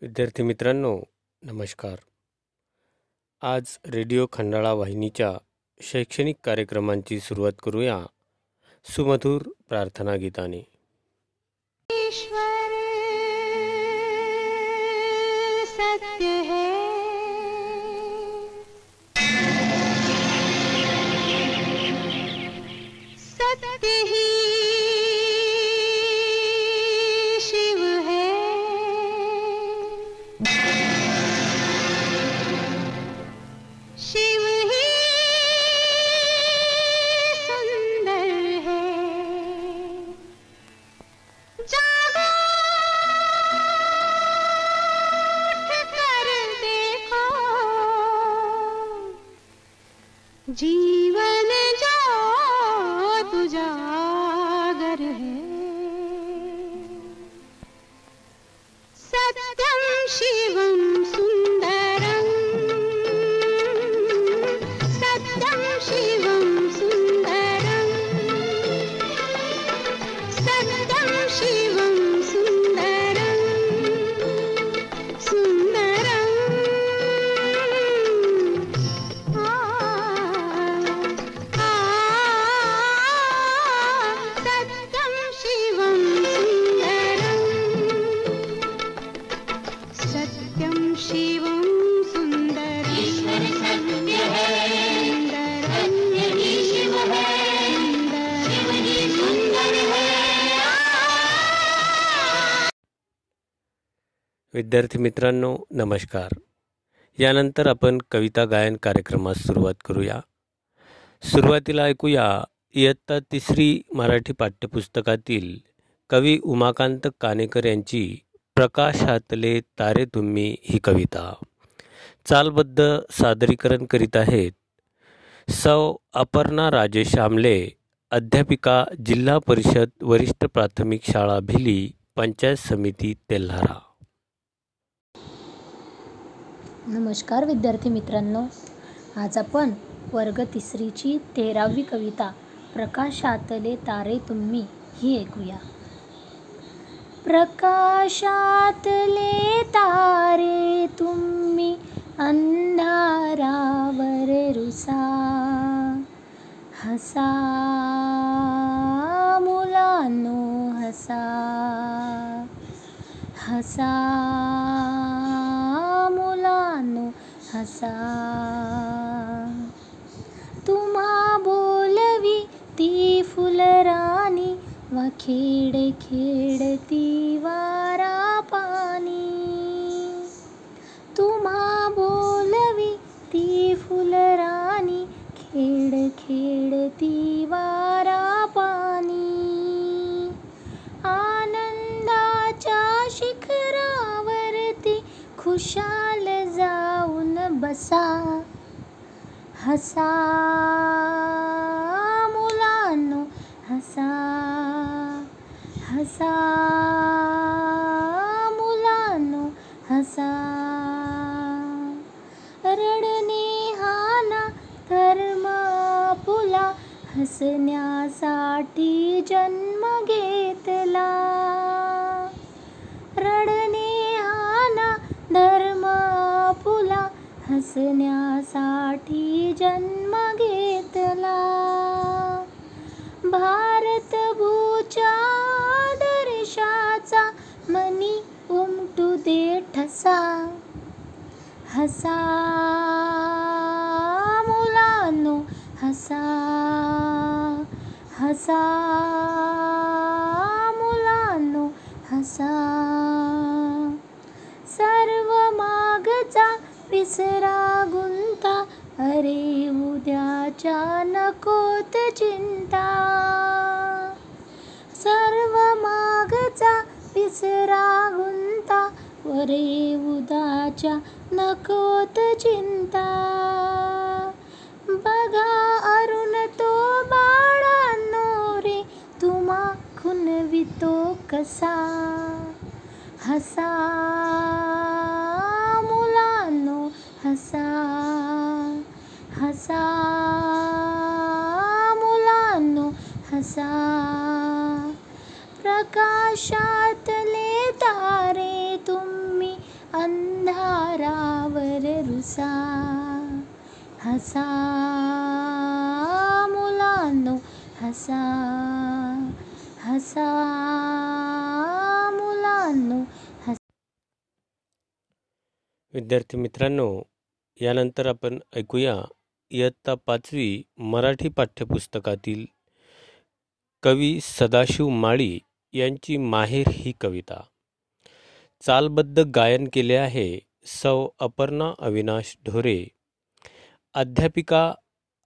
विद्यार्थी मित्रांनो नमस्कार. आज रेडिओ खंडाळा वाहिनीच्या शैक्षणिक कार्यक्रमांची सुरुवात करूया. सुमधुर प्रार्थना गीताने. ईश्वर सत्य है। ಶಿವ विद्यार्थी मित्रांनो नमस्कार. यानंतर आपण कविता गायन कार्यक्रमास सुरुवात करूया. सुरुवातीला ऐकूया इयत्ता तिसरी मराठी पाठ्यपुस्तकातील कवी उमाकांत कानेकर यांची प्रकाशातले तारे तुम्ही ही कविता. चालबद्ध सादरीकरण करीत आहेत. सौ अपर्णा राजेश आमले अध्यापिका जिल्हा परिषद वरिष्ठ प्राथमिक शाळा भिली पंचायत समिती तेल्हारा. नमस्कार विद्यार्थी मित्रांनो. आज आपण वर्ग तिसरीची तेरावी कविता प्रकाशातले तारे तुम्ही ही ऐकूया. प्रकाशातले तारे तुम्ही अंधारावर रुसा. हसा मुलांनो हसा. हसा हसा। तुम्हा बोलवी ती फुलराणी व खेड खेडती वारा पाणी। तुम्हा बोलवी ती फुलराणी खेड खेडती हसा मुलांनो हसा हसा मुलांनो हसा. रडणे हाना धर्मापुला हसण्यासाठी जन्म घेतला. रडणे हाना धर्मापुला हसण्यासाठी हसा मुलांनो हसा हसा मुलांनो हसा। सर्व मागचा विसरा गुंता अरे उद्याच्या नकोत चिंता। सर्व मागचा विसरा गुंता अरे उदाच्या नकोत चिंता. बघा अरुण तो बाळांनो रे तुम्हा खुनवितो कसा? हसा. मुलांनो हसा. हसा. मुलांनो हसा. प्रकाशा हसा मुलांनो हसा हसा मुलांनो विद्यार्थी मित्रांनो यानंतर आपण ऐकूया इयत्ता पाचवी मराठी पाठ्यपुस्तकातील कवी सदाशिव माळी यांची माहेर ही कविता. चालबद्ध गायन केले आहे सौ अपर्णा अविनाश ढोरे. अध्यापिका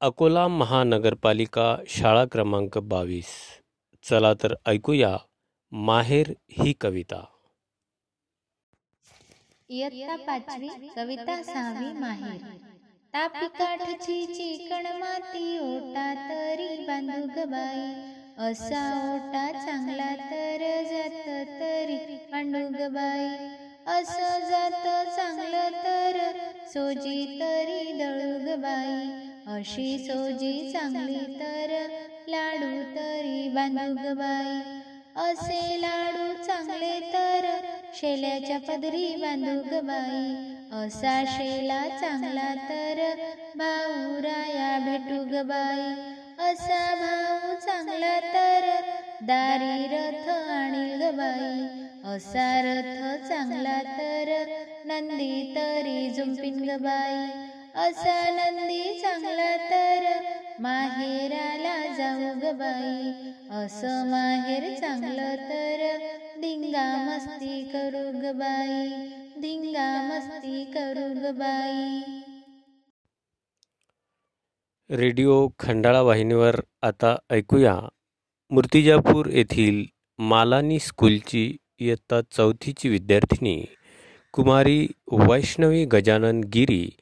अकोला महानगरपालिका शाळा क्रमांक बावीस. चला तर ऐकूया माहेर ही कविता. इयत्ता पाचवी कविता सहावी माहेर. तापी काठची चिकण माती ओटा तरी बांधू गबाई असा ओटा चांगला तर जात तरी बांधू गबाई असं जात चांगलं तर सोजी तरी दळू ग बाई अशी सोजी चांगली तर लाडू तरी बांधू ग बाई असे लाडू चांगले तर शेल्याच्या पदरी बांधू ग बाई असा शेला चांगला तर भाऊ राया भेटू ग बाई असा भाऊ चांगला तर दारी रथ आणील ग बाई असा रथ चांगला तर नंदी तरी जुंपीन ग बाई. असा नंदी चांगला तर माहेराला जाऊ ग बाई. असं माहेर चांगलं तर धिंगा मस्ती करू ग बाई. धिंगा मस्ती करू ग बाई. रेडिओ खंडाळा वाहिनीवर आता ऐकूया. मूर्तिजापूर येथील मालानी स्कूलची इयत्ता चौथीची विद्यार्थिनी. कुमारी वैष्णवी गजानन गिरी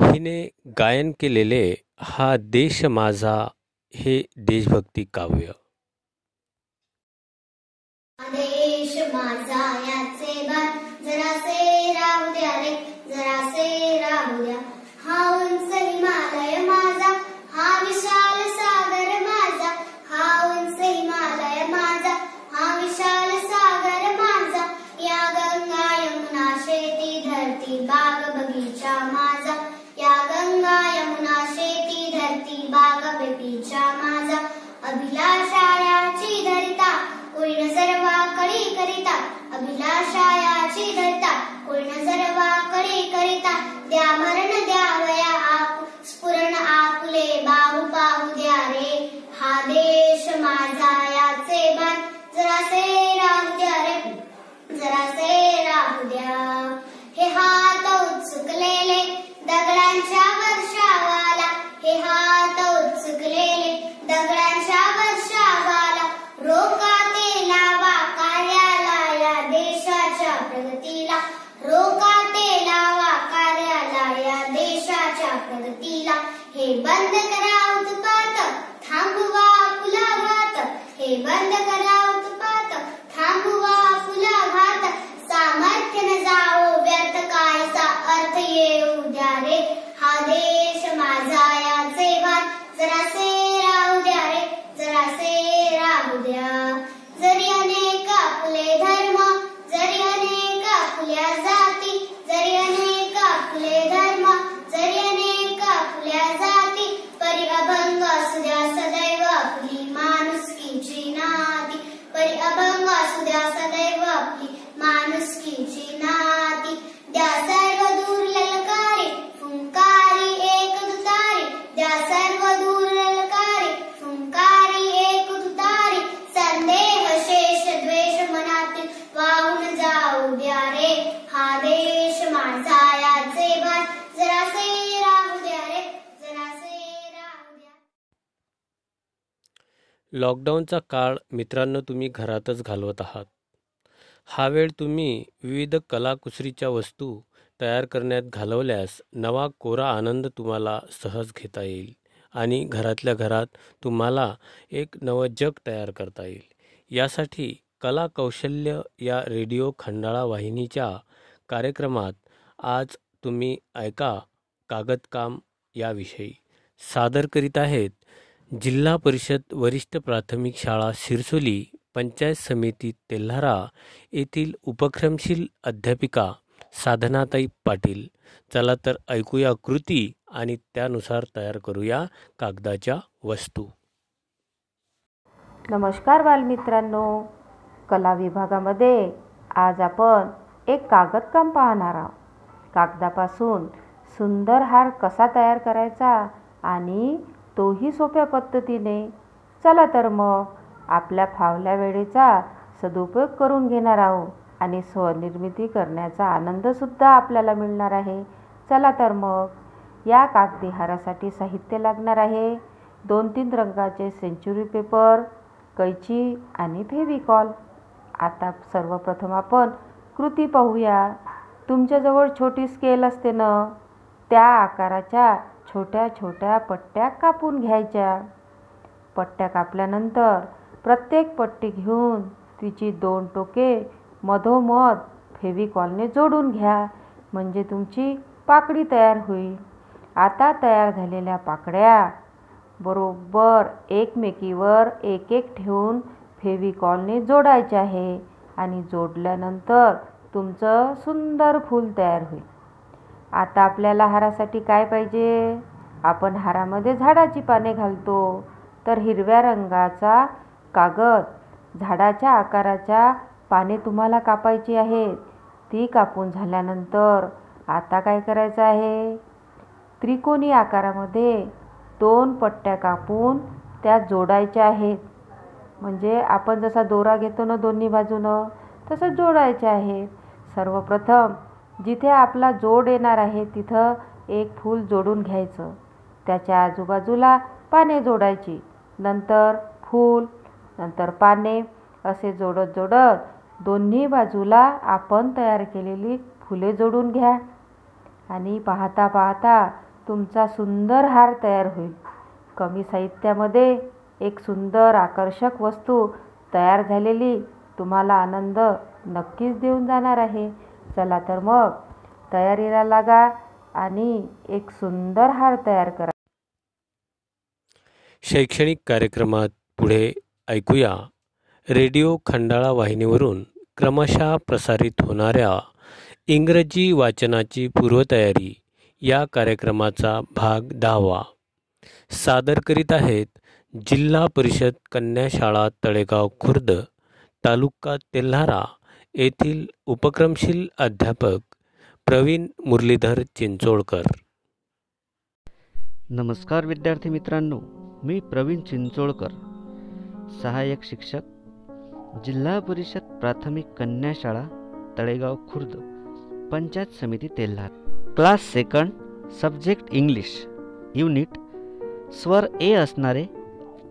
हिने गायन केलेले हा देश माझा हे देशभक्ती काव्य। जरासे राहू द्या रे, जरासे राहू द्या. हा करिता अभिलाषायाची धरता कोण सर्वा कळी करिता द्या मरण द्या आपू स्फुरण आपुले बाहू पाहू द्या रे हा देश माझा याचे बाण जरासे राहू द्या रे जरासे राहू द्या हे हात उचकलेले दगडांच्या वर्षावाला हे हात उचकलेले दगडांच्या वर्षावाला रोका ते लावा कार्याला या देशाच्या प्रगतीला रोका ते लावा कार्याला या देशाच्या प्रगतीला हे बंद करा उत्पात थांबवा फुला घात हे बंद करा उत्पात थांबवा फुला घात सामर्थ्य न जाओ व्यर्थ कायचा अर्थ येऊ द्या रे हा देश माझा याचे भान जरासे राहू द्या रे जरासे राहू द्या जरी अनेक आपले धर्म जरी अनेक आपल्या जाती जरी अनेक आपले धर्म जरी अनेक आपल्या जाती परी अभंग असू द्या सदैव आपली माणुसकीची नाती परी अभंग असू द्या सदैव आपली माणुसकीची नाती द्या सर्व दूर ललकारी फुंकारी एक दुतारी द्या सर्व दूर ललकारी फुंकारी एक दुतारी संदेह शेष द्वेष मनातील वाहून जाऊ द्या रे हा देश माझा याचे भान जरासे राहू द्या रे जरासे राहू द्या लॉकडाऊनचा काळ मित्रांनो तुम्ही घरातच घालवत आहात. हा वेळ तुम्ही विविध कलाकुसरीच्या वस्तू तयार करण्यात घालवल्यास नवा कोरा आनंद तुम्हाला सहज घेता येईल आणि घरातल्या घरात तुम्हाला एक नवं जग तयार करता येईल. यासाठी कला कौशल्य या रेडिओ खंडाळा वाहिनीच्या कार्यक्रमात आज तुम्ही ऐका कागदकाम याविषयी. सादर करीत आहेत जिल्हा परिषद वरिष्ठ प्राथमिक शाळा सिरसोली पंचायत समिती तेल्हारा येथील उपक्रमशील अध्यापिका साधनाताई पाटील. चला तर ऐकूया कृती आणि त्यानुसार तयार करूया कागदाच्या वस्तू. नमस्कार बालमित्रांनो. कला विभागामध्ये आज आपण एक कागदकाम पाहणार आहोत. कागदापासून सुंदर हार कसा तयार करायचा आणि तोही सोप्या पद्धतीने. चला तर मग आपल्या फावल्या वेळेचा सदुपयोग करून घेणार आहोत आणि स्वनिर्मिती करण्याचा आनंदसुद्धा आपल्याला मिळणार आहे. चला तर मग या कागदी हारासाठी साहित्य लागणार आहे. दोन तीन रंगाचे सेंचुरी पेपर कैची आणि फेविकॉल. आता सर्वप्रथम आपण कृती पाहूया. तुमच्याजवळ छोटी स्केल असते ना? त्या आकाराच्या छोट्या छोट्या पट्ट्या कापून घ्यायच्या. पट्ट्या कापल्यानंतर प्रत्येक पट्टी घेऊन तिची दोन टोके मधोमध फेविकॉलने जोडून घ्या. म्हणजे तुमची पाकडी तयार होईल. आता तयार झालेल्या पाकड्या बरोबर एकमेकीवर एक एक ठेवून फेविकॉलने जोडायचे आहे. आणि जोडल्यानंतर तुमचं सुंदर फूल तयार होईल. आता आपल्याला हारासाठी काय पाहिजे? आपण हारामध्ये झाडाची पाने घालतो. तर हिरव्या रंगाचा कागद झाडाच्या आकाराच्या पाने तुम्हाला कापायची आहेत. ती कापून झाल्यानंतर आता काय करायचं आहे? त्रिकोणी आकारामध्ये दोन पट्ट्या कापून त्या जोडायच्या आहेत. म्हणजे आपण जसा दोरा घेतो ना दोन्ही बाजूनं तसं जोडायचे आहेत. सर्वप्रथम जिथे आपला जोड येणार आहे तिथं एक फूल जोडून घ्यायचं. त्याच्या आजूबाजूला पाने जोडायची. नंतर फूल नंतर पाने असे जोडत जोडत दोन्ही बाजूला आपण तयार केलेली फुले जोडून घ्या. आणि पाहता पाहता तुमचा सुंदर हार तयार होईल. कमी साहित्यामध्ये एक सुंदर आकर्षक वस्तू तयार झालेली तुम्हाला आनंद नक्कीच देऊन जाणार आहे. चला तर मग तयारीला लागा आणि एक सुंदर हार तयार करा. शैक्षणिक कार्यक्रमात पुढे ऐकूया. रेडिओ खंडाळा वाहिनीवरून क्रमशः प्रसारित होणाऱ्या इंग्रजी वाचनाची पूर्वतयारी या कार्यक्रमाचा भाग दहावा. सादर करीत आहेत जिल्हा परिषद कन्या शाळा तळेगाव खुर्द तालुका तेल्हारा येथील उपक्रमशील अध्यापक प्रवीण मुरलीधर चिंचोळकर. नमस्कार विद्यार्थी मित्रांनो मी प्रवीण चिंचोळकर. सहाय्यक शिक्षक जिल्हा परिषद प्राथमिक कन्या शाळा Talegaon Khurd panchayat samiti Telhara. Class second subject English unit स्वर ए असणारे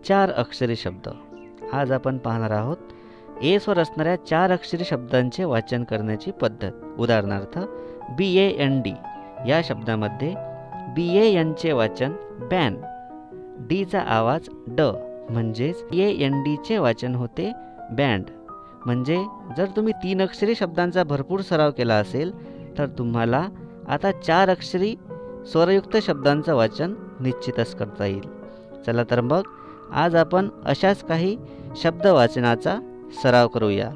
चार अक्षरी शब्द. आज आपण पाहणार आहोत ए स्वर असणाऱ्या चार अक्षरी शब्दांचे वाचन करण्याची पद्धत. उदाहरणार्थ बी ए एन डी. या शब्दामध्ये बी ए एनचे वाचन बॅन. डीचा आवाज ड. म्हणजेच ए एन डीचे वाचन होते बँड म्हणजे जर तुम्ही तीन अक्षरी शब्दांचा भरपूर सराव केला असेल तर तुम्हाला आता चार अक्षरी स्वरयुक्त शब्दांचं वाचन निश्चितच करता येईल. चला तर मग आज आपण अशाच काही शब्द वाचनाचा सराव करूया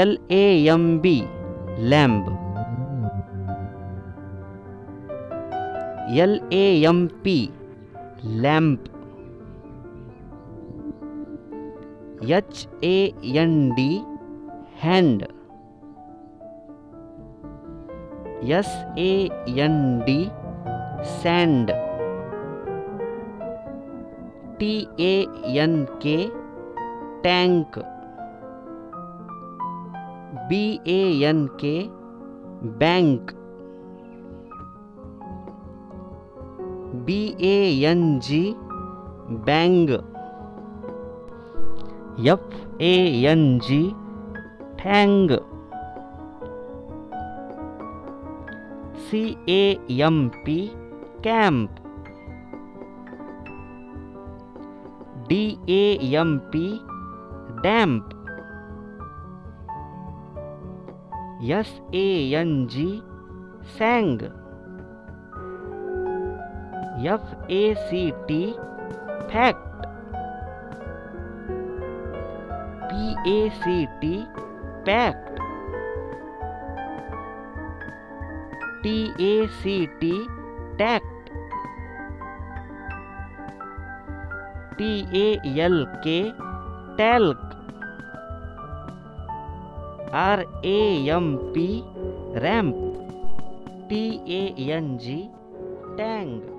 L A M B, lamb. L A M P lamp H A N D, hand. S A N D, sand. T A N K tank B A N K bank B A N G bang F A N G ठँग C A M P camp A M P damp S A N G sang F A C T fact P A C T pact T A C T tact T A L K talc R A M P ramp T A N G tang